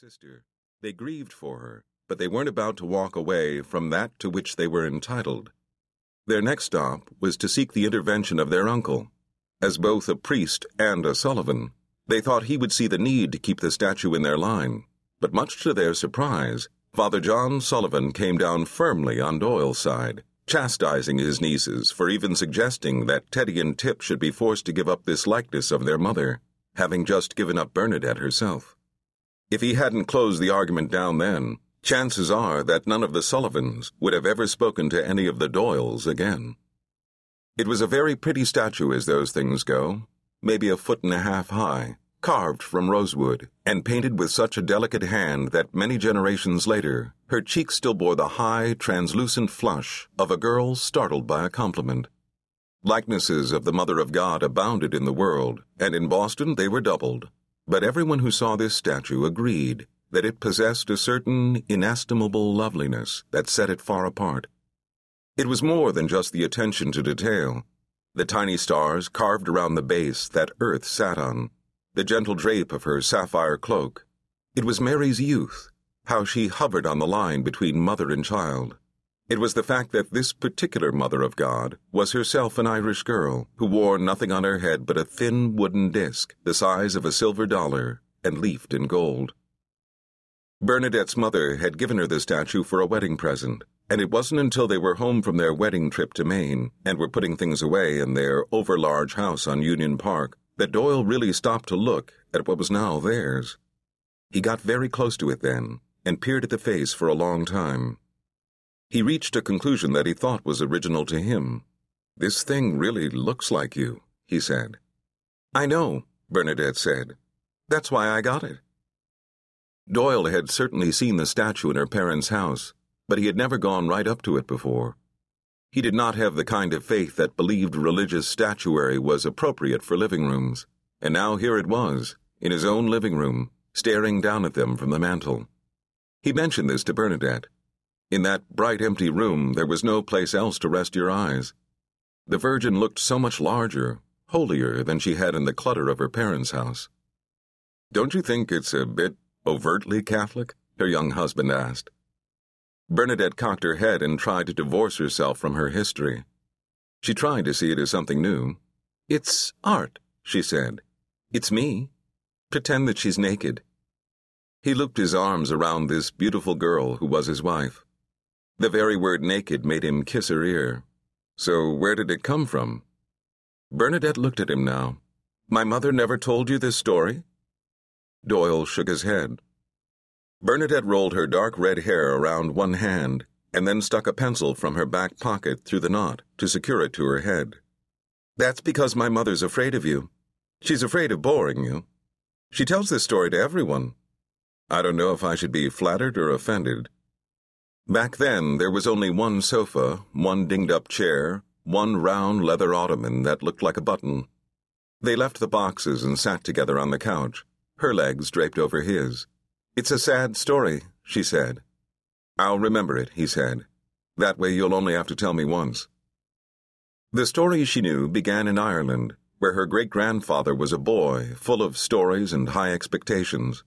sister. They grieved for her, but they weren't about to walk away from that to which they were entitled. Their next stop was to seek the intervention of their uncle. As both a priest and a Sullivan, they thought he would see the need to keep the statue in their line, but much to their surprise, Father John Sullivan came down firmly on Doyle's side, chastising his nieces for even suggesting that Teddy and Tip should be forced to give up this likeness of their mother, having just given up Bernadette herself. If he hadn't closed the argument down then, chances are that none of the Sullivans would have ever spoken to any of the Doyles again. It was a very pretty statue as those things go, maybe a foot and a half high, carved from rosewood, and painted with such a delicate hand that many generations later her cheeks still bore the high, translucent flush of a girl startled by a compliment. Likenesses of the Mother of God abounded in the world, and in Boston they were doubled. But everyone who saw this statue agreed that it possessed a certain inestimable loveliness that set it far apart. It was more than just the attention to detail. The tiny stars carved around the base that Earth sat on, the gentle drape of her sapphire cloak. It was Mary's youth, how she hovered on the line between mother and child. It was the fact that this particular Mother of God was herself an Irish girl who wore nothing on her head but a thin wooden disc the size of a silver dollar and leafed in gold. Bernadette's mother had given her the statue for a wedding present, and it wasn't until they were home from their wedding trip to Maine and were putting things away in their overlarge house on Union Park that Doyle really stopped to look at what was now theirs. He got very close to it then and peered at the face for a long time. He reached a conclusion that he thought was original to him. This thing really looks like you, he said. I know, Bernadette said. That's why I got it. Doyle had certainly seen the statue in her parents' house, but he had never gone right up to it before. He did not have the kind of faith that believed religious statuary was appropriate for living rooms, and now here it was, in his own living room, staring down at them from the mantel. He mentioned this to Bernadette. In that bright empty room, there was no place else to rest your eyes. The Virgin looked so much larger, holier than she had in the clutter of her parents' house. Don't you think it's a bit overtly Catholic? her young husband asked. Bernadette cocked her head and tried to divorce herself from her history. She tried to see it as something new. It's art, she said. It's me. Pretend that she's naked. He looped his arms around this beautiful girl who was his wife. The very word naked made him kiss her ear. So where did it come from? Bernadette looked at him now. My mother never told you this story? Doyle shook his head. Bernadette rolled her dark red hair around one hand and then stuck a pencil from her back pocket through the knot to secure it to her head. That's because my mother's afraid of you. She's afraid of boring you. She tells this story to everyone. I don't know if I should be flattered or offended. Back then, there was only one sofa, one dinged up chair, one round leather ottoman that looked like a button. They left the boxes and sat together on the couch, her legs draped over his. It's a sad story, she said. I'll remember it, he said. That way you'll only have to tell me once. The story she knew began in Ireland, where her great grandfather was a boy full of stories and high expectations.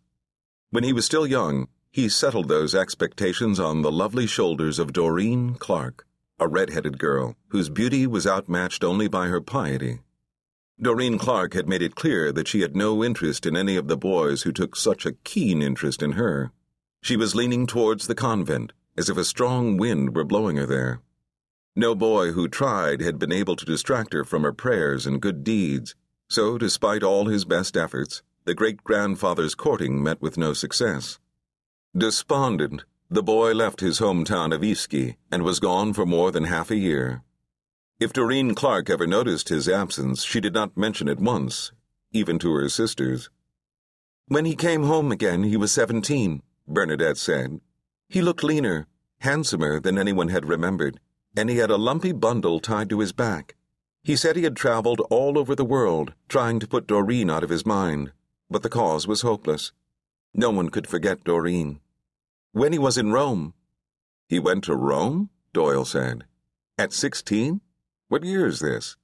When he was still young, he settled those expectations on the lovely shoulders of Doreen Clark, a red-headed girl whose beauty was outmatched only by her piety. Doreen Clark had made it clear that she had no interest in any of the boys who took such a keen interest in her. She was leaning towards the convent, as if a strong wind were blowing her there. No boy who tried had been able to distract her from her prayers and good deeds, so, despite all his best efforts, the great grandfather's courting met with no success. Despondent, the boy left his hometown of Iski and was gone for more than half a year. If Doreen Clark ever noticed his absence, she did not mention it once, even to her sisters. When he came home again, he was seventeen, Bernadette said. He looked leaner, handsomer than anyone had remembered, and he had a lumpy bundle tied to his back. He said he had traveled all over the world, trying to put Doreen out of his mind, but the cause was hopeless. No one could forget Doreen. When he was in Rome. He went to Rome? Doyle said. At sixteen? What year is this?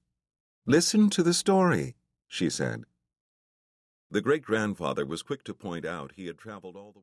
Listen to the story, she said. The great grandfather was quick to point out he had traveled all the